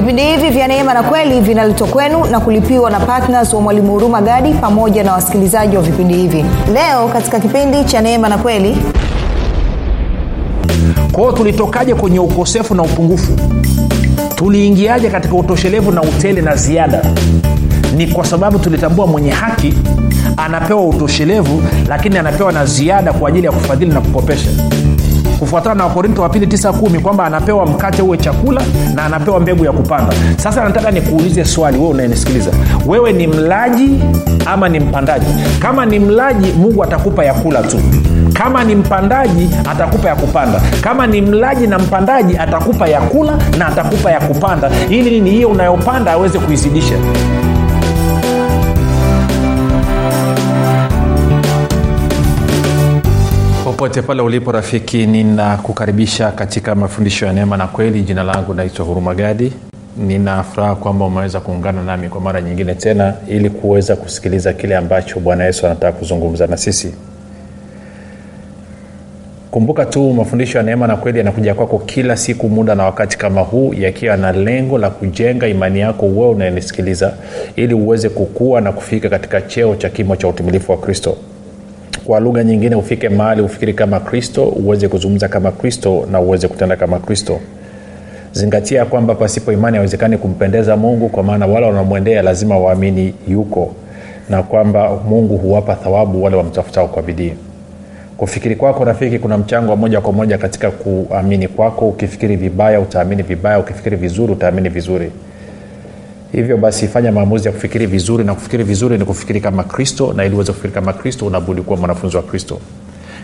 vipindi hivi vya neema na kweli vinaletwa kwenu na kulipiwa na ptns wa mwalimu huruma gadi pamoja na wasikilizaji wa vipindi hivi. Leo katika kipindi cha neema na kweli. Kwa tulitokaje kwenye ukosefu na upungufu? Tuliingiaje katika utoshelevu na utele na ziada? Ni kwa sababu tulitambua mwenye haki anapewa utoshelevu lakini anapewa na ziada kwa ajili ya kufadhili na kukopesha kufuatana na wakorintho wa pili 9 kwamba anapewa mkate uwe chakula na anapewa mbegu ya kupanda. Sasa nataka nikuulize swali wewe unayenisikiliza. Wewe ni mlaji ama ni mpandaji? Kama ni mlaji mungu atakupa ya kula tu. Kama ni mpandaji atakupa ya kupanda. Kama ni mlaji na mpandaji atakupa ya kula na atakupa ya kupanda. Ili nini? Hiyo unayopanda aweze kuizidisha popote pale ulipo rafiki ninakukaribisha katika mafundisho ya neema na kweli. Jina langu naitwa huruma gadi. Nina kwamba umeweza kuungana nami kwa mara nyingine tena ili kuweza kusikiliza kile ambacho bwana yesu anataka kuzungumza na sisi. Kumbuka tu mafundisho ya neema na kweli yanakuja kwako kila siku muda na wakati kama huu yakiwa na lengo la kujenga imani yako wewe unayenisikiliza ili uweze kukua na kufika katika cheo cha kimo cha utumilifu wa kristo kwa lugha nyingine ufike mahali ufikiri kama kristo uweze kuzungumza kama kristo na uweze kutenda kama kristo. Zingatia kwamba pasipo imani hawezekani kumpendeza mungu kwa maana wale wanamwendea lazima waamini yuko na kwamba mungu huwapa thawabu wale wamtafutao kwa bidii. Kufikiri kwako rafiki kuna mchango wa moja kwa moja katika kuamini kwako. Ukifikiri vibaya utaamini vibaya. Ukifikiri vizuri utaamini vizuri hivyo basi fanya maamuzi ya kufikiri vizuri na kufikiri vizuri ni kufikiri kama kristo na ili uweze kufikiri kama kristo unabudi kuwa mwanafunzi wa kristo.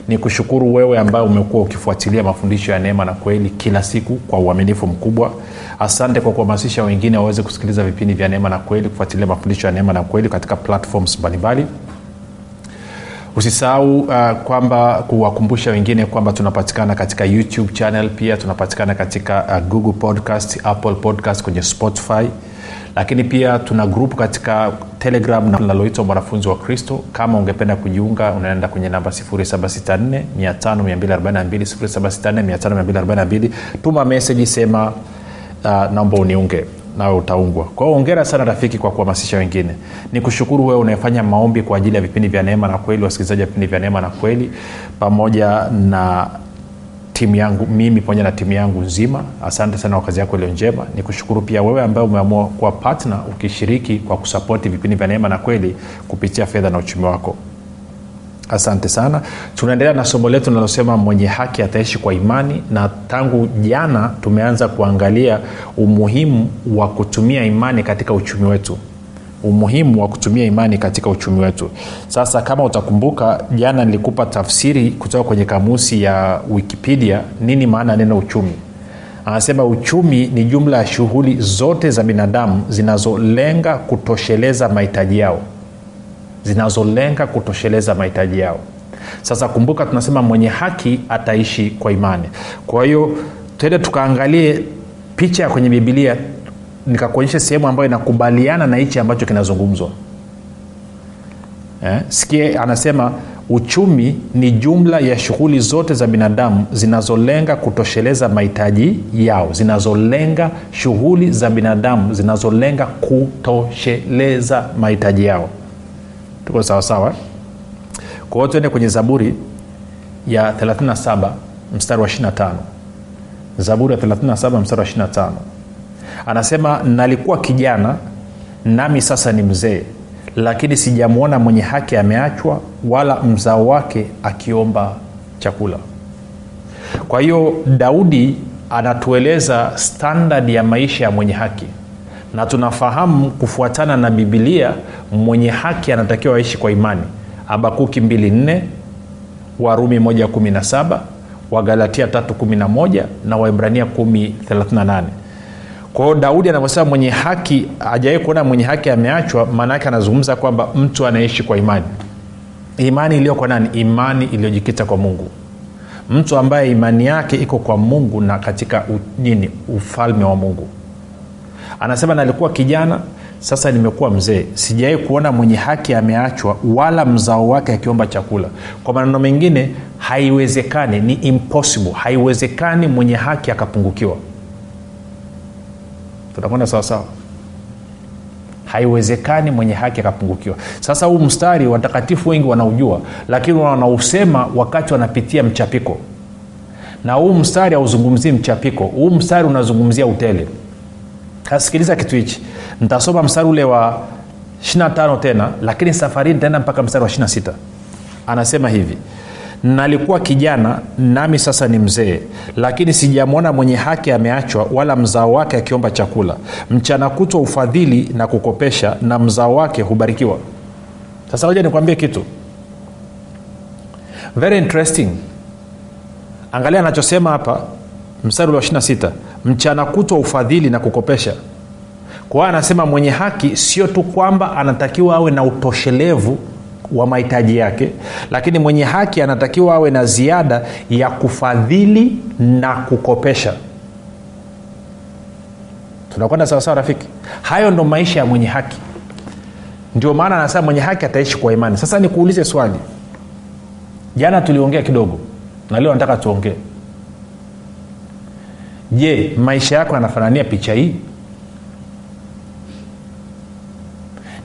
Ni kushukuru wewe ambaye umekuwa ukifuatilia mafundisho ya neema na kweli kila siku kwa uaminifu mkubwa. Asante kwa kuhamasisha wengine waweze kusikiliza vipindi vya neema na kweli kufuatilia mafundisho ya neema na kweli katika platforms mbalimbali usisahau uh, kwamba kuwakumbusha wengine kwamba tunapatikana katika youtube channel pia tunapatikana katika uh, google podcast apple podcast kwenye spotify. Lakini pia tuna grupu katika telegram linaloitwa mwanafunzi wa kristo. Kama ungependa kujiunga unaenda kwenye namba 764 tuma meseji sema uh, naomba uniunge nawe utaungwa. Kwao ongera sana rafiki kwa kuhamasisha wengine. Ni kushukuru wewe unayefanya maombi kwa ajili ya vipindi vya neema na kweli wasikilizaji wa vipindi vya neema na kweli pamoja na timu yangu mimi pamoja na timu yangu nzima. Asante sana kwa kazi yako iliyo njema. Ni kushukuru pia wewe ambaye umeamua kuwa patna ukishiriki kwa kusapoti vipindi vya neema na kweli kupitia fedha na uchumi wako asante sana. Tunaendelea na somo letu linalosema mwenye haki ataishi kwa imani na tangu jana tumeanza kuangalia umuhimu wa kutumia imani katika uchumi wetu. Umuhimu wa kutumia imani katika uchumi wetu. Sasa kama utakumbuka jana nilikupa tafsiri kutoka kwenye kamusi ya wikipedia nini maana neno uchumi? Anasema uchumi ni jumla ya shughuli zote za binadamu zinazolenga kutosheleza mahitaji yao zinazolenga kutosheleza mahitaji yao. Sasa kumbuka tunasema mwenye haki ataishi kwa imani. Kwa hiyo tuende tukaangalie picha ya kwenye bibilia nikakuonyesha sehemu ambayo inakubaliana na hichi ambacho kinazungumzwa. Eh? sikie anasema uchumi ni jumla ya shughuli zote za binadamu zinazolenga kutosheleza mahitaji yao zinazolenga shughuli za binadamu zinazolenga kutosheleza mahitaji yao tuko sawasawa kwa hiyo tuende kwenye zaburi ya 37 mstari wa 25 zaburi ya 37 mstari wa 25 anasema nalikuwa kijana nami sasa ni mzee lakini sijamwona mwenye haki ameachwa wala mzao wake akiomba chakula. Kwa hiyo daudi anatueleza standard ya maisha ya mwenye haki na tunafahamu kufuatana na bibilia mwenye haki anatakiwa aishi kwa imani. Abakuki 24 warumi 117 wagalatia 311 na waibrania 138 kwao daudi anavyosema mwenye haki ajawai kuona mwenye haki ameachwa maana yake anazungumza kwamba mtu anaishi kwa imani. Imani iliyo kwa nani? Imani iliyojikita kwa mungu. Mtu ambaye imani yake iko kwa mungu na katika nini? Ufalme wa mungu anasema nalikuwa kijana sasa nimekuwa mzee. Sijawai kuona mwenye haki ameachwa wala mzao wake akiomba chakula. Kwa maneno mengine haiwezekani ni impossible. Haiwezekani mwenye haki akapungukiwa. Tunakwenda sawasawa haiwezekani mwenye haki akapungukiwa. Sasa huu mstari watakatifu wengi wanaujua lakini wanausema wakati wanapitia mchapiko. Na huu mstari hauzungumzii mchapiko. Huu mstari unazungumzia utele kasikiliza kitu hichi. Nitasoma mstari ule wa 25 tena lakini safari nitaenda mpaka mstari wa 26 anasema hivi nalikuwa kijana nami sasa ni mzee lakini sijamwona mwenye haki ameachwa wala mzao wake akiomba chakula. Mchana kutwa ufadhili na kukopesha na mzao wake hubarikiwa. Sasa hoja nikwambie kitu. Very interesting. Angalia anachosema hapa mstari wa 26 mchana kutwa ufadhili na kukopesha. Kwa hiyo anasema mwenye haki sio tu kwamba anatakiwa awe na utoshelevu wa mahitaji yake lakini mwenye haki anatakiwa awe na ziada ya kufadhili na kukopesha. Tunakwenda sawasawa rafiki? Hayo ndo maisha ya mwenye haki. Ndio maana anasema mwenye haki ataishi kwa imani. Sasa nikuulize swali. Jana tuliongea kidogo na leo nataka tuongee je maisha yako yanafanania picha hii?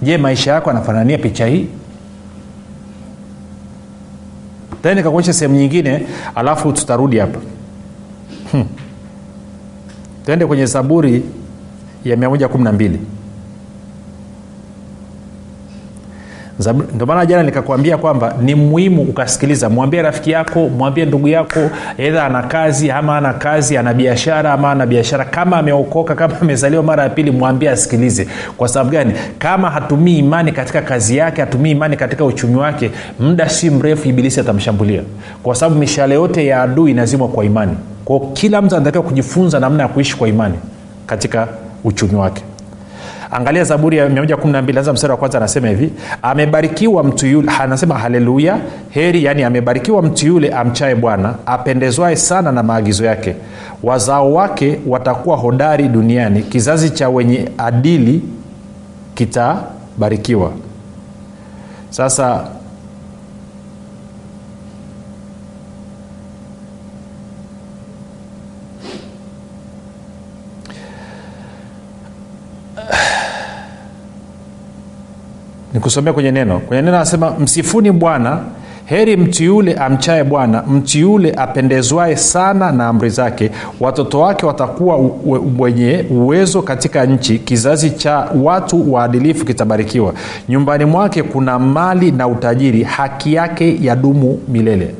Je maisha yako yanafanania picha hii? Tena nikakuonyesha sehemu nyingine alafu tutarudi hapa. Hmm. tuende kwenye zaburi ya 112 ndio maana jana nikakwambia kwamba ni muhimu ukasikiliza. Mwambie rafiki yako mwambie ndugu yako edha ana kazi ama ana kazi ana biashara ama ana biashara. Kama ameokoka kama amezaliwa mara ya pili mwambie asikilize. Kwa sababu gani? Kama hatumii imani katika kazi yake hatumii imani katika uchumi wake muda si mrefu ibilisi atamshambulia. Kwa sababu mishale yote ya adui inazimwa kwa imani. Kwao kila mtu anatakiwa kujifunza namna ya kuishi kwa imani katika uchumi wake angalia zaburi ya 112 anza mstari wa kwanza anasema hivi amebarikiwa mtu yule anasema haleluya heri yani amebarikiwa mtu yule amchae bwana apendezwae sana na maagizo yake. Wazao wake watakuwa hodari duniani kizazi cha wenye adili kitabarikiwa. Sasa nikusomea kwenye neno. Kwenye neno anasema msifuni bwana heri mtu yule amchaye bwana mtu yule apendezwae sana na amri zake. Watoto wake watakuwa wenye uwezo katika nchi kizazi cha watu waadilifu kitabarikiwa. Nyumbani mwake kuna mali na utajiri haki yake yadumu milele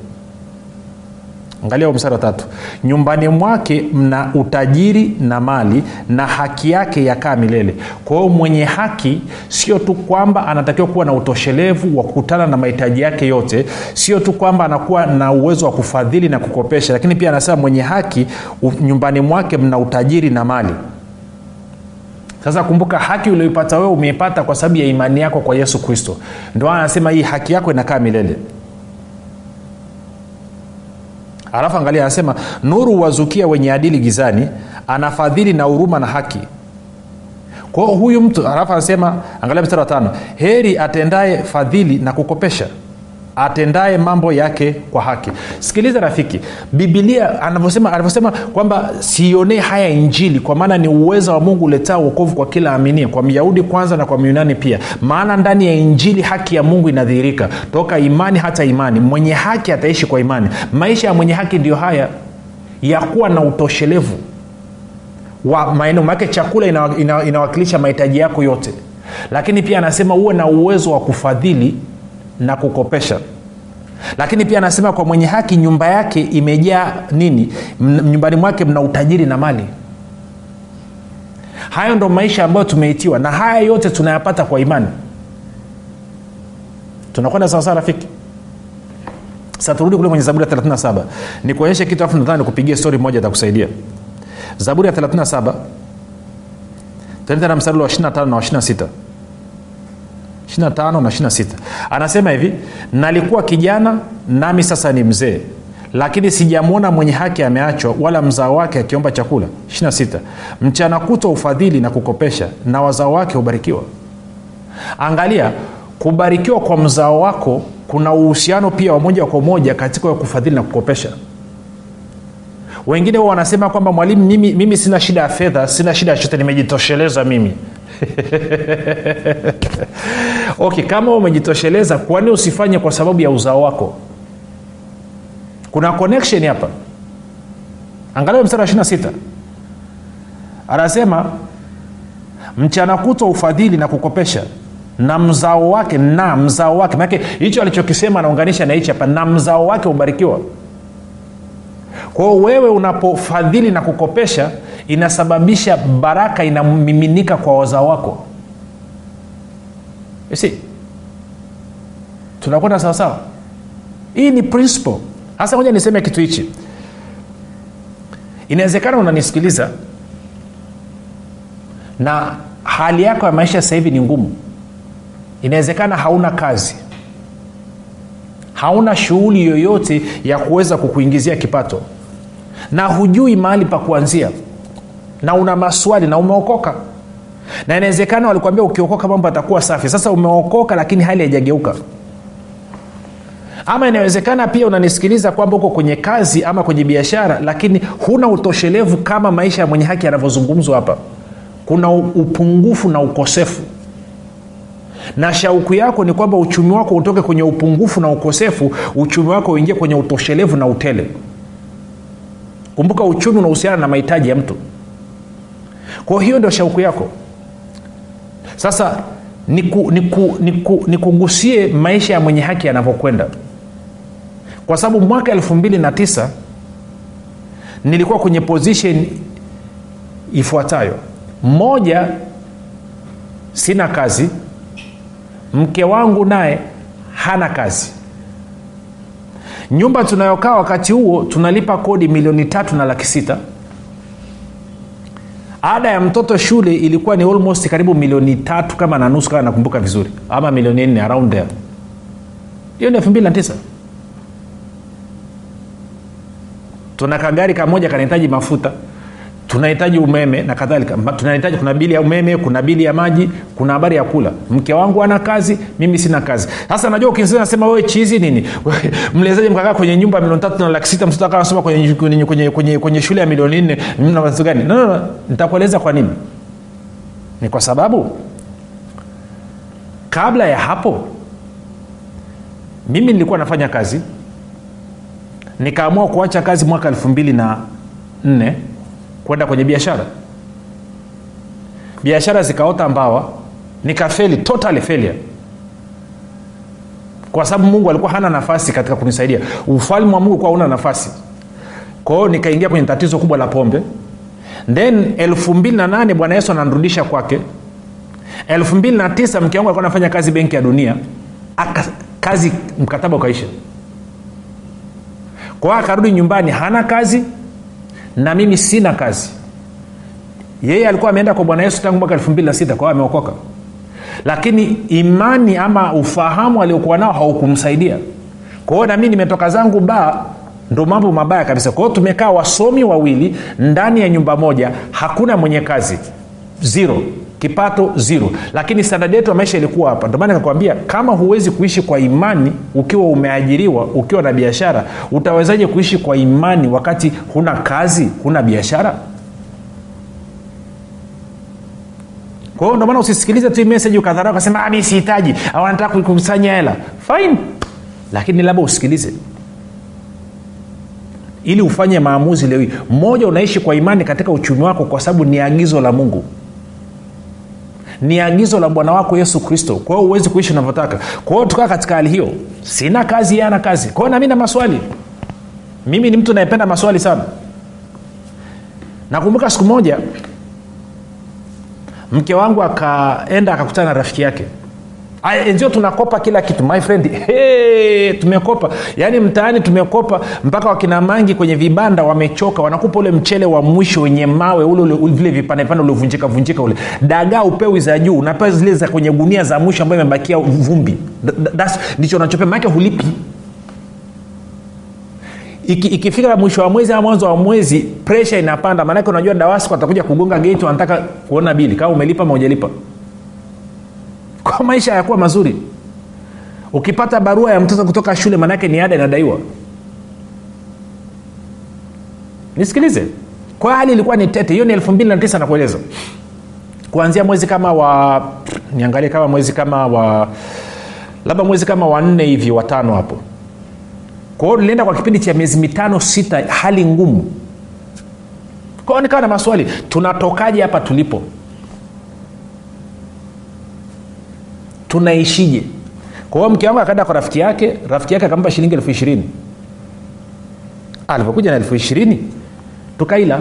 angalia mstari wa tatu. Nyumbani mwake mna utajiri na mali na haki yake yakaa milele. Kwa hiyo mwenye haki sio tu kwamba anatakiwa kuwa na utoshelevu wa kukutana na mahitaji yake yote sio tu kwamba anakuwa na uwezo wa kufadhili na kukopesha lakini pia anasema mwenye haki nyumbani mwake mna utajiri na mali. Sasa kumbuka haki ulioipata wewe umeipata kwa sababu ya imani yako kwa yesu kristo. Ndio anasema hii haki yako inakaa milele alafu angalia anasema nuru wazukia wenye adili gizani anafadhili na huruma na haki. Kwao huyu mtu alafu anasema angalia mstari wa tano heri atendaye fadhili na kukopesha atendaye mambo yake kwa haki. Sikiliza rafiki bibilia anavyosema kwamba siionee haya injili kwa maana ni uweza wa mungu uletaa uokovu kwa kila aminie kwa myahudi kwanza na kwa myunani pia. Maana ndani ya injili haki ya mungu inadhihirika. Toka imani hata imani. Mwenye haki ataishi kwa imani. Maisha ya mwenye haki ndio haya ya kuwa na utoshelevu wa maeneo maake chakula ina, ina, inawakilisha mahitaji yako yote. Lakini pia anasema uwe na uwezo wa kufadhili na kukopesha lakini pia anasema kwa mwenye haki nyumba yake imejaa nini? Nyumbani mwake mna utajiri na mali. Hayo ndo maisha ambayo tumeitiwa na haya yote tunayapata kwa imani. Tunakwenda sawasawa rafiki? Sa turudi kule kwenye zaburi ya 37 nikuonyeshe kitu afu nadhani nikupigia stori moja itakusaidia zaburi ya 37 tuende na mstari wa 25 na wa 26 25 na 26 anasema hivi nalikuwa kijana nami sasa ni mzee. Lakini sijamwona mwenye haki ameachwa wala mzao wake akiomba chakula. 26 mchana kutwa ufadhili na kukopesha na wazao wake hubarikiwa. Angalia kubarikiwa kwa mzao wako kuna uhusiano pia wa moja kwa moja katika kufadhili na kukopesha. Wengine huwa wanasema kwamba mwalimu mimi, mimi sina shida ya fedha sina shida ya chote nimejitosheleza mimi okay kama umejitosheleza kwani usifanye kwa sababu ya uzao wako? Kuna connection hapa. Angalia mstari wa 26 anasema mchana kutwa ufadhili na kukopesha na mzao wake na mzao wake. Manake hicho alichokisema anaunganisha na hichi hapa na mzao wake ubarikiwa. Kwao wewe unapofadhili na kukopesha inasababisha baraka inamiminika kwa wazao wako si tunakwenda sawasawa hii ni principle. Hasa moja niseme kitu hichi. Inawezekana unanisikiliza na hali yako ya maisha sasa hivi ni ngumu. Inawezekana hauna kazi. Hauna shughuli yoyote ya kuweza kukuingizia kipato. Na hujui mahali pa kuanzia. Na una maswali na umeokoka na inawezekana walikuambia ukiokoka mambo atakuwa safi. Sasa umeokoka lakini hali haijageuka. Ama inawezekana pia unanisikiliza kwamba uko kwenye kazi ama kwenye biashara lakini huna utoshelevu kama maisha ya mwenye haki yanavyozungumzwa hapa. Kuna upungufu na ukosefu. Na shauku yako ni kwamba uchumi wako utoke kwenye upungufu na ukosefu uchumi wako uingie kwenye utoshelevu na utele. Kumbuka uchumi unahusiana na mahitaji ya mtu. Kwa hiyo ndio shauku yako sasa nikugusie niku, niku, niku maisha ya mwenye haki yanavyokwenda. Kwa sababu mwaka elfu mbili na tisa nilikuwa kwenye position ifuatayo. Moja sina kazi. Mke wangu naye hana kazi. Nyumba tunayokaa wakati huo tunalipa kodi milioni tatu na laki sita ada ya mtoto shule ilikuwa ni almost karibu milioni tatu kama na nusu kama nakumbuka vizuri. Ama milioni nne around there. Hiyo ni elfu mbili na tisa. Tuna kagari kamoja kanahitaji mafuta tunahitaji umeme na kadhalika. Tunahitaji kuna bili ya umeme kuna bili ya maji kuna habari ya kula. Mke wangu ana kazi mimi sina kazi. Sasa najua ukinasema nasema wewe chizi nini? Mlezaji mkakaa kwenye nyumba ya milioni tatu na laki sita mtoto anasoma kwenye, kwenye, kwenye, kwenye, kwenye shule ya milioni nne. Na gani? No, no, no. nitakueleza kwa nini. Ni kwa sababu kabla ya hapo mimi nilikuwa nafanya kazi. Nikaamua kuacha kazi mwaka elfu mbili na nne kwenda kwenye biashara. Biashara zikaota mbawa nikafeli totally failure. Kwa sababu mungu alikuwa hana nafasi katika kunisaidia. Ufalme wa mungu kuwa una nafasi. Kwa nikaingia kwenye tatizo kubwa la pombe. Then elfu mbili na nane bwana yesu ananrudisha kwake. Elfu mbili na tisa mke wangu alikuwa anafanya kazi benki ya dunia. Aka, kazi mkataba ukaisha. Kwa akarudi nyumbani hana kazi na mimi sina kazi. Yeye alikuwa ameenda kwa bwana yesu tangu mwaka elfu mbili na sita kwa ameokoka. Lakini imani ama ufahamu aliokuwa nao haukumsaidia. Kwa hiyo nami nimetoka zangu baa ndo mambo mabaya kabisa. Kwa hiyo tumekaa wasomi wawili ndani ya nyumba moja hakuna mwenye kazi. Zero kipato zero. Lakini standadi yetu ya maisha ilikuwa hapa. Ndomana nikakwambia kama huwezi kuishi kwa imani ukiwa umeajiriwa ukiwa na biashara utawezaje kuishi kwa imani wakati huna kazi huna biashara? Kwa hiyo ndomana usisikilize tu meseji ukadharau ukasema mi sihitaji. Au anataka kukusanya hela. Fine. Lakini labda usikilize. Ili ufanye maamuzi leo hii. Mmoja unaishi kwa imani katika uchumi wako kwa sababu ni agizo la mungu ni agizo la bwana wako yesu kristo. Kwa hiyo huwezi kuishi unavyotaka. Kwa hiyo tukaa katika hali hiyo. Sina kazi yana kazi. Kwa hiyo nami na maswali. Mimi ni mtu nayependa maswali sana. Nakumbuka siku moja mke wangu akaenda akakutana na rafiki yake enzio tunakopa kila kitu my friend. Hey, tumekopa. Yaani mtaani tumekopa mpaka wakina mangi kwenye vibanda wamechoka wanakupa ule mchele wa mwisho wenye mawe ule, ule, ule vile vipandepande uliovunjika vunjika ule. Dagaa upewi za juu unapewa zile za kwenye gunia za mwisho ambayo imebakia vumbi. Ndicho unachopea maake hulipi. Iki, mwisho wa mwezi ama mwanzo wa mwezi presha inapanda maanake unajua dawasco atakuja kugonga geti wanataka kuona bili. Kama umelipa ma ujalipa kwa maisha yakuwa mazuri. Ukipata barua ya mtoto kutoka shule maanaake ni ada inadaiwa. Nisikilize. Kwa hali ilikuwa ni tete. Hiyo ni elfu mbili na tisa nakueleza kuanzia mwezi kama wa niangalie kama mwezi kama wa labda mwezi kama wanne hivi watano hapo. Kwao nilienda kwa kipindi cha miezi mitano sita hali ngumu. Kwao nikawa na maswali. Tunatokaje hapa tulipo tunaishije? Kwa hiyo mke wangu akaenda kwa rafiki yake rafiki yake akampa shilingi elfu ishirini. Alivyokuja na elfu ishirini tukaila.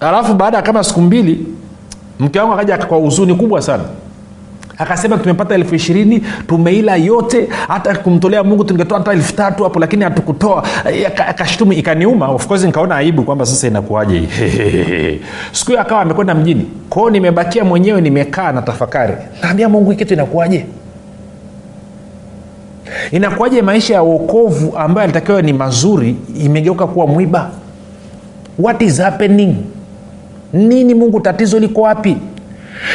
Alafu baada ya kama siku mbili mke wangu akaja kwa huzuni kubwa sana akasema tumepata elfu ishirini tumeila yote hata kumtolea mungu tungetoa hata elfu tatu hapo lakini hatukutoa. Akashtumu ikaniuma. Of course nikaona aibu kwamba sasa inakuaje hii siku hiyo akawa amekwenda mjini. Kwao nimebakia mwenyewe nimekaa na tafakari. Naambia mungu kitu inakuaje inakuaje maisha ya uokovu ambayo alitakiwa ni mazuri imegeuka kuwa mwiba? What is happening? Nini mungu tatizo liko wapi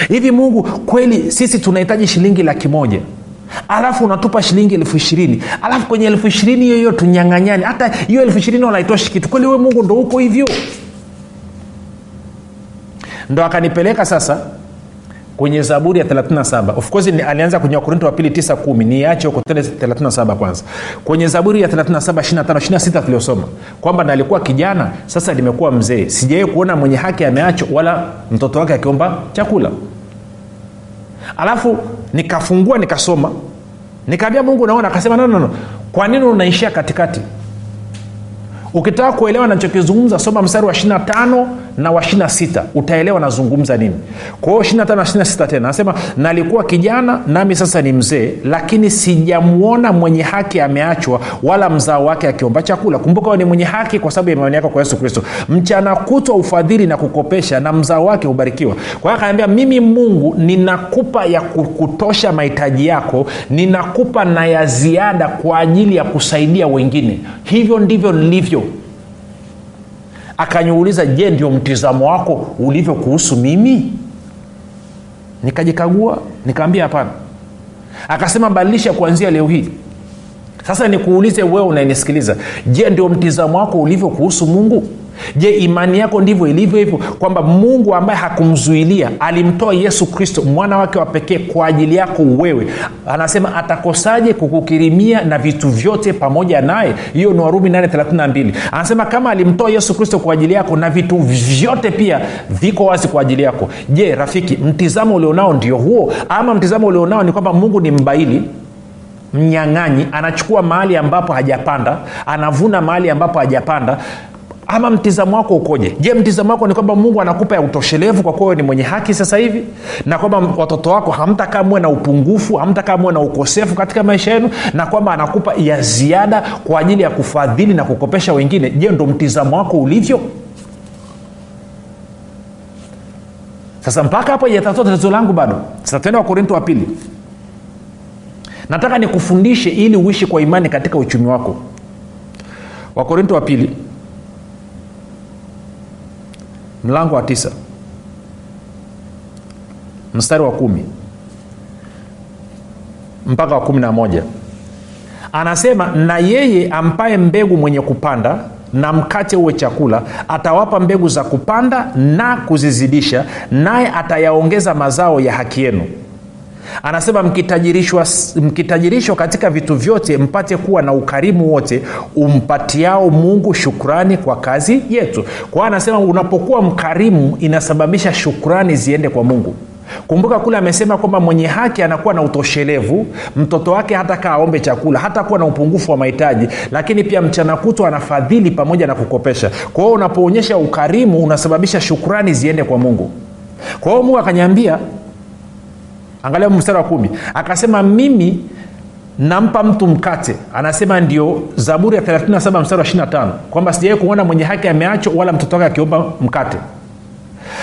hivi mungu kweli sisi tunahitaji shilingi laki moja? Alafu unatupa shilingi elfu ishirini. Alafu kwenye elfu ishirini hiyo hiyo tunyang'anyani hata hiyo elfu ishirini wanaitoshi kitu. Kweli we mungu ndo huko hivyo? Ndo akanipeleka sasa kwenye zaburi ya 37 of course ni, alianza kwenye wakorinto wa pili 9 1 niache huko tele 37 kwanza. Kwenye zaburi ya 37 25 26 tuliosoma kwamba nalikuwa kijana sasa limekuwa mzee. Sijawai kuona mwenye haki ameachwa wala mtoto wake akiomba chakula. Alafu nikafungua nikasoma. Nikaambia mungu naona. Akasema no, no. kwa nini unaishia katikati ukitaka kuelewa nachokizungumza soma mstari wa 25 na wa 26 utaelewa nazungumza nini. Kwa hiyo 25 na 26 tena anasema nalikuwa kijana nami sasa ni mzee lakini sijamwona mwenye haki ameachwa wala mzao wake akiomba chakula. Kumbuka ni mwenye haki kwa sababu ya imani yako kwa yesu kristo. Mchana kutwa ufadhili na kukopesha na mzao wake hubarikiwa kwa hiyo akaambia mimi mungu ninakupa ya kutosha mahitaji yako ninakupa na ya ziada kwa ajili ya kusaidia wengine. Hivyo ndivyo nilivyo akaniuliza je ndio mtizamo wako ulivyo kuhusu mimi? Nikajikagua nikaambia hapana. Akasema badilisha kuanzia leo hii. Sasa nikuulize wewe unanisikiliza je ndio mtizamo wako ulivyo kuhusu mungu je imani yako ndivyo ilivyo hivyo? Kwamba mungu ambaye hakumzuilia alimtoa yesu kristo mwana wake wa pekee kwa ajili yako wewe. Anasema atakosaje kukukirimia na vitu vyote pamoja naye? Hiyo ni warumi 832 anasema kama alimtoa yesu kristo kwa ajili yako na vitu vyote pia viko wazi kwa ajili yako. Je rafiki mtizamo ulionao ndio huo? Ama mtizamo ulionao ni kwamba mungu ni mbaili mnyang'anyi anachukua mahali ambapo hajapanda anavuna mahali ambapo hajapanda ama mtizamo wako ukoje? Je mtizamo wako ni kwamba mungu anakupa ya utoshelevu kwa kuwa ni mwenye haki sasa hivi? Na kwamba watoto wako hamtakaa muwe na upungufu hamtakaa muwe na ukosefu katika maisha yenu? Na kwamba anakupa ya ziada kwa ajili ya kufadhili na kukopesha wengine? Je ndo mtizamo wako ulivyo? Sasa mpaka hapo ijatatua tatizo langu bado. Sasa tuende wakorinto wa pili. Nataka nikufundishe ili uishi kwa imani katika uchumi wako. Wakorinto wa pili mlango wa tisa. Mstari wa kumi. Mpaka wa kumi na moja. Anasema na yeye ampaye mbegu mwenye kupanda na mkate uwe chakula atawapa mbegu za kupanda na kuzizidisha naye atayaongeza mazao ya haki yenu anasema mkitajirishwa, mkitajirishwa katika vitu vyote mpate kuwa na ukarimu wote umpatiao mungu shukrani kwa kazi yetu. Kwa anasema unapokuwa mkarimu inasababisha shukrani ziende kwa mungu. Kumbuka kule amesema kwamba mwenye haki anakuwa na utoshelevu mtoto wake hata kaa aombe chakula hata kuwa na upungufu wa mahitaji lakini pia mchana kutwa anafadhili pamoja na kukopesha. Kwa hiyo unapoonyesha ukarimu unasababisha shukrani ziende kwa mungu. Kwa hiyo mungu akanyambia angalia mstari wa kumi. Akasema mimi nampa mtu mkate. Anasema ndio zaburi ya 37 mstari wa 25 kwamba sijawai kuona mwenye haki ameachwa wala mtoto wake akiomba mkate.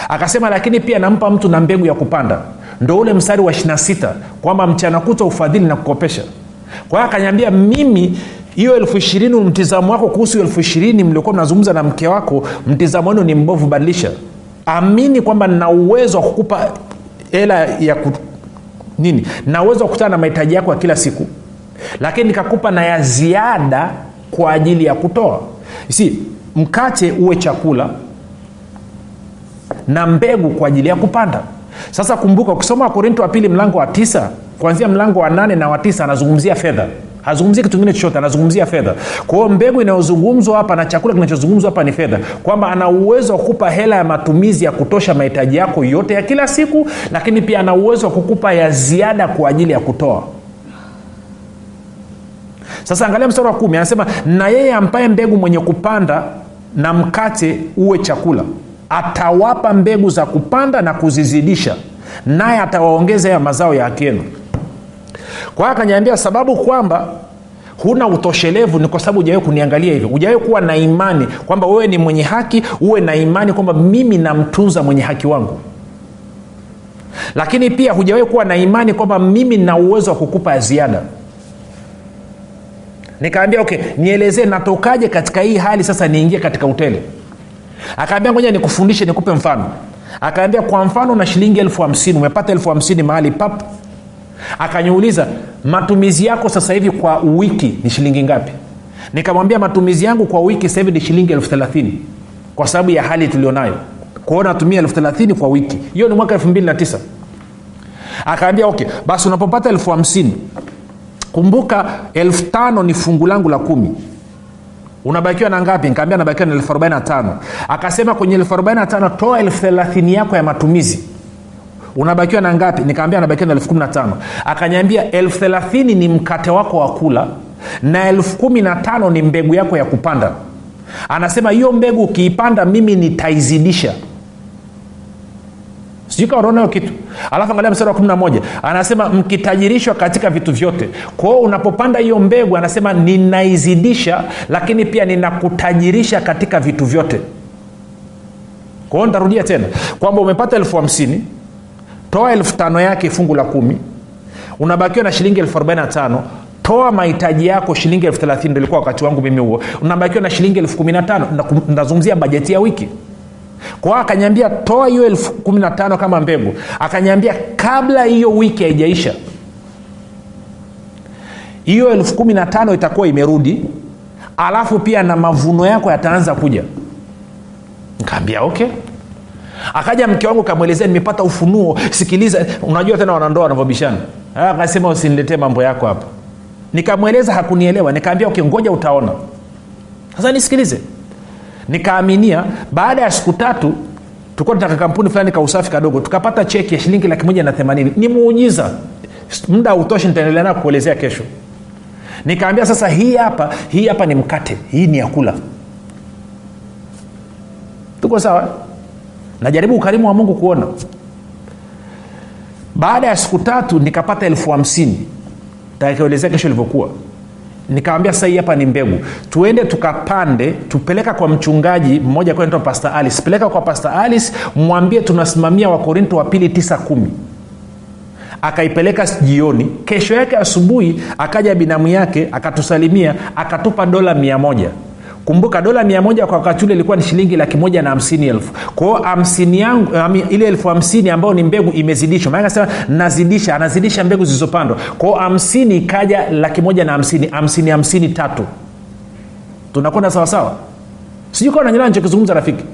Akasema lakini pia nampa mtu na mbegu ya kupanda. Ndo ule mstari wa 26 kwamba mchana kuta ufadhili na kukopesha. Kwa hiyo akanyambia mimi hiyo elfu ishirini mtizamo wako kuhusu elfu ishirini mliokuwa mnazungumza na mke wako mtizamo wenu ni mbovu badilisha. Amini kwamba nina uwezo wa kukupa hela ya nini? Na wa kukutana na mahitaji yako ya kila siku. Lakini nikakupa na ya ziada kwa ajili ya kutoa. Si mkate uwe chakula na mbegu kwa ajili ya kupanda. Sasa kumbuka ukisoma wakorinto wa pili mlango wa tisa kuanzia mlango wa nane na wa tisa anazungumzia fedha hazungumzii kitu kingine chochote anazungumzia fedha. Kwa mbegu inayozungumzwa hapa na chakula kinachozungumzwa hapa ni fedha. Kwamba ana uwezo wa kukupa hela ya matumizi ya kutosha mahitaji yako yote ya kila siku lakini pia ana uwezo wa kukupa ya ziada kwa ajili ya kutoa. Sasa angalia mstari wa kumi anasema na yeye ampaye mbegu mwenye kupanda na mkate uwe chakula atawapa mbegu za kupanda na kuzizidisha naye atawaongeza ya mazao ya haki yenu kwa hiyo akaniambia sababu kwamba huna utoshelevu ni kwa sababu hujawahi kuniangalia hivyo. Hujawahi kuwa na imani kwamba wewe ni mwenye haki uwe na imani kwamba mimi namtunza mwenye haki wangu. Lakini pia hujawahi kuwa na imani kwamba mimi nina uwezo wa kukupa ya ziada. Nikaambia okay nielezee natokaje katika hii hali sasa niingie katika utele akaambia ngoja nikufundishe nikupe mfano. Akaambia kwa mfano na shilingi elfu hamsini umepata elfu hamsini mahali pap. Akaniuliza matumizi yako sasa hivi kwa wiki ni shilingi ngapi? Nikamwambia matumizi yangu kwa wiki sasa hivi ni shilingi elfu thelathini kwa sababu ya hali tulionayo. Kwao natumia elfu thelathini kwa wiki. Hiyo ni mwaka elfu mbili na tisa. Akaambia okay basi unapopata elfu hamsini kumbuka elfu tano ni fungu langu la kumi. Unabakiwa na ngapi? Nikaambia nabakiwa na elfu arobaini na tano. Akasema kwenye elfu arobaini na tano toa elfu thelathini yako ya matumizi unabakiwa na ngapi? Nikaambia nabakiwa na elfu kumi na tano. Akanyambia elfu thelathini ni mkate wako wa kula na elfu kumi na tano ni mbegu yako ya kupanda. Anasema hiyo mbegu ukiipanda mimi nitaizidisha. Sijui kama unaona hiyo kitu. Alafu angalia mstari wa 11 anasema mkitajirishwa katika vitu vyote. Kwao unapopanda hiyo mbegu anasema ninaizidisha lakini pia ninakutajirisha katika vitu vyote. Kwao nitarudia tena. Kwamba umepata elfu hamsini toa elfu tano yake fungu la kumi. Unabakiwa na shilingi elfu arobaini na tano. Toa mahitaji yako shilingi elfu thelathini ndo ilikuwa wakati wangu mimi huo. Unabakiwa na shilingi elfu kumi na tano. Nazungumzia bajeti ya wiki. Kwao akanyambia toa hiyo elfu kumi na tano kama mbegu. Akanyambia kabla hiyo wiki haijaisha hiyo elfu kumi na tano itakuwa imerudi. Alafu pia na mavuno yako yataanza kuja. Nkaambia okay akaja mke wangu kamwelezea nimepata ufunuo. Sikiliza unajua tena wanandoa wanavyobishana. Akasema usiniletee mambo yako hapa. Nikamweleza hakunielewa. Nikaambia okay utaona. Sasa nisikilize. Nikaaminia baada ya siku tatu tulikuwa tunataka kampuni fulani ka usafi kadogo. Tukapata cheki ya shilingi laki moja na themanini. Ni muujiza muda hautoshi nitaendelea nao kuelezea kesho. Nikaambia sasa hii hapa hii hapa ni mkate. Hii ni yakula tuko sawa najaribu ukarimu wa mungu kuona. Baada ya siku tatu nikapata elfu hamsini. Takielezea kesho ilivyokuwa. Nikawambia sasa hii hapa ni mbegu. Tuende tukapande tupeleka kwa mchungaji mmoja kwenda pastor alice. Peleka kwa pastor alice mwambie tunasimamia wakorinto wa pili tisa kumi. Akaipeleka jioni. Kesho yake asubuhi akaja binamu yake akatusalimia akatupa dola mia moja kumbuka dola mia moja kwa wakati ule ilikuwa ni shilingi laki moja na hamsini elfu. Kwao hamsini yangu ile elfu hamsini ambayo ni mbegu imezidishwa. Maana sema nazidisha anazidisha mbegu zilizopandwa. Kwao hamsini ikaja laki moja na hamsini hamsini hamsini tatu. Tunakwenda sawasawa sijui kawa nanyelewa nichokizungumza rafiki.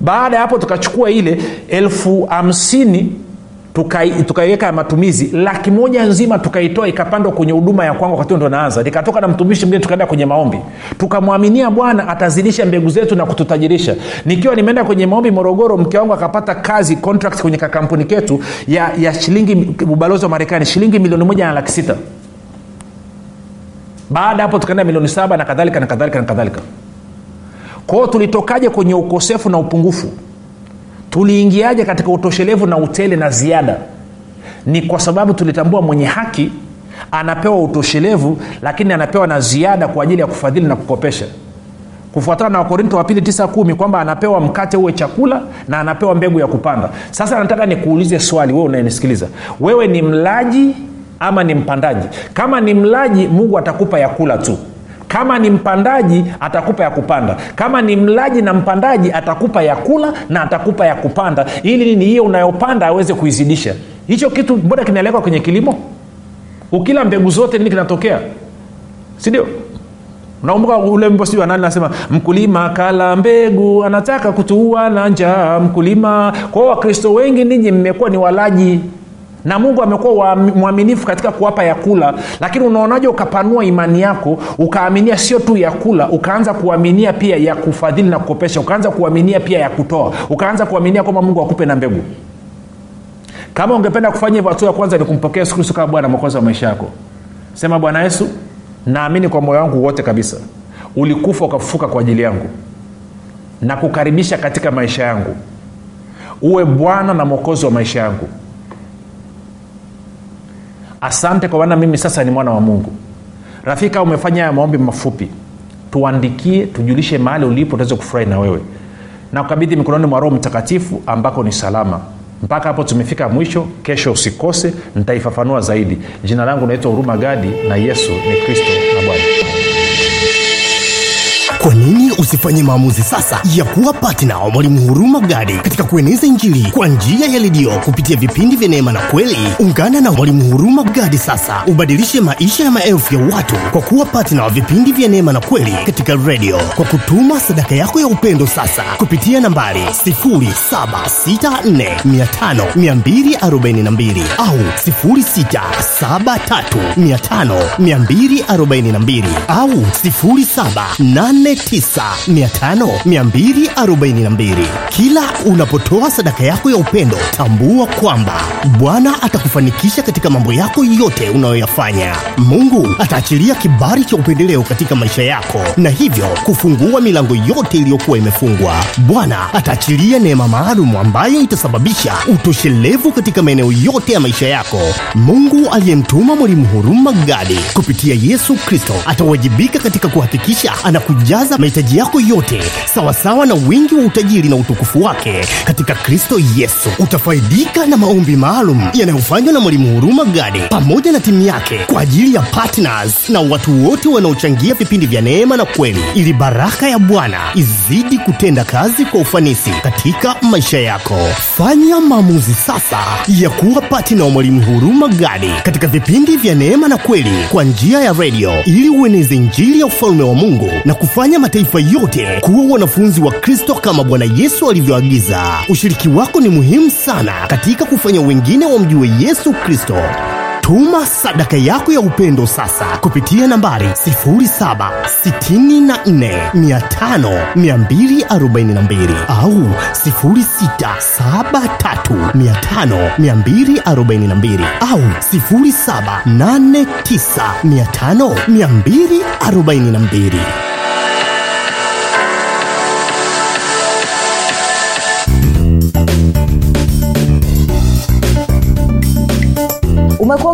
Baada ya hapo tukachukua ile elfu hamsini tukaiweka tuka matumizi laki moja nzima tukaitoa ikapandwa kwenye huduma ya kwangu wakati ndo naanza. Nikatoka na mtumishi mgine tukaenda kwenye maombi. Tukamwaminia bwana atazidisha mbegu zetu na kututajirisha. Nikiwa nimeenda kwenye maombi morogoro mke wangu akapata kazi contract kwenye kakampuni ketu ya, ya shilingi ubalozi wa marekani shilingi milioni moja na laki sita. Baada hapo tukaenda milioni saba na kadhalika na kadhalika na kadhalika. Kwao tulitokaje kwenye ukosefu na upungufu tuliingiaje katika utoshelevu na utele na ziada? Ni kwa sababu tulitambua mwenye haki anapewa utoshelevu lakini anapewa na ziada kwa ajili ya kufadhili na kukopesha. Kufuatana na wakorinto wa pili tisa kumi kwamba anapewa mkate uwe chakula na anapewa mbegu ya kupanda. Sasa nataka nikuulize swali wewe unayenisikiliza. Wewe ni mlaji ama ni mpandaji? Kama ni mlaji mungu atakupa ya kula tu kama ni mpandaji atakupa ya kupanda. Kama ni mlaji na mpandaji atakupa ya kula na atakupa ya kupanda. Ili nini? Hiyo unayopanda aweze kuizidisha. Hicho kitu mbona kinaelekwa kwenye kilimo? Ukila mbegu zote nini kinatokea? Sindio unakumbuka ule mbo sijui anani nasema mkulima kala mbegu anataka kutuua na njaa mkulima. Kwao wakristo wengi ninyi mmekuwa ni walaji na mungu amekuwa mwaminifu katika kuwapa yakula lakini unaonaje ukapanua imani yako ukaaminia sio tu yakula ukaanza kuaminia pia ya kufadhili na kukopesha ukaanza kuaminia pia ya kutoa ukaanza kuaminia kwamba mungu akupe na mbegu? Kama ungependa kufanya hivyo hatua ya kwanza ni kumpokea yesu kristo kama bwana mwokozi wa maisha yako. Sema bwana yesu naamini kwa moyo wangu wote kabisa ulikufa ukafufuka kwa ajili yangu na kukaribisha katika maisha yangu. Uwe bwana na mwokozi wa maisha yangu asante kwa maana mimi sasa ni mwana wa mungu. Rafika umefanya haya maombi mafupi. Tuandikie tujulishe mahali ulipo tuweze kufurahi na wewe. Na kukabidhi mikononi mwa roho mtakatifu ambako ni salama. Mpaka hapo tumefika mwisho. Kesho usikose nitaifafanua zaidi. Jina langu naitwa huruma gadi na yesu ni kristo na bwana kwa nini usifanye maamuzi sasa ya kuwa patna wa mwalimu huruma gadi katika kueneza injili kwa njia ya redio kupitia vipindi vya neema na kweli? Ungana na mwalimu huruma gadi sasa. Ubadilishe maisha ya maelfu ya watu kwa kuwa patna wa vipindi vya neema na kweli katika redio. Kwa kutuma sadaka yako ya upendo sasa kupitia nambari 0764500242 au 0673500242 au 7895242 kila unapotoa sadaka yako ya upendo tambua kwamba bwana atakufanikisha katika mambo yako yote unayoyafanya. Mungu ataachilia kibari cha upendeleo katika maisha yako na hivyo kufungua milango yote iliyokuwa imefungwa. Bwana ataachilia neema maalum ambayo itasababisha utoshelevu katika maeneo yote ya maisha yako. Mungu aliyemtuma mwalimu huruma gadi kupitia yesu kristo atawajibika katika kuhakikisha anakujaza mahitaji yako yote sawasawa na wingi wa utajiri na utukufu wake. Katika kristo yesu utafaidika na maombi maalum yanayofanywa na mwalimu huruma gadi pamoja na timu yake kwa ajili ya partners na watu wote wanaochangia vipindi vya neema na kweli. Ili baraka ya bwana izidi kutenda kazi kwa ufanisi katika maisha yako. Fanya maamuzi sasa ya kuwa patna wa mwalimu huruma gadi katika vipindi vya neema na kweli kwa njia ya redio ili ueneze injili ya ufalme wa mungu na kufanya mataifa yote kuwa wanafunzi wa kristo kama bwana yesu alivyoagiza. Ushiriki wako ni muhimu sana katika kufanya wengine wamjue yesu kristo. Tuma sadaka yako ya upendo sasa kupitia nambari 7645242 au 6735242 au 7895242 umekuwa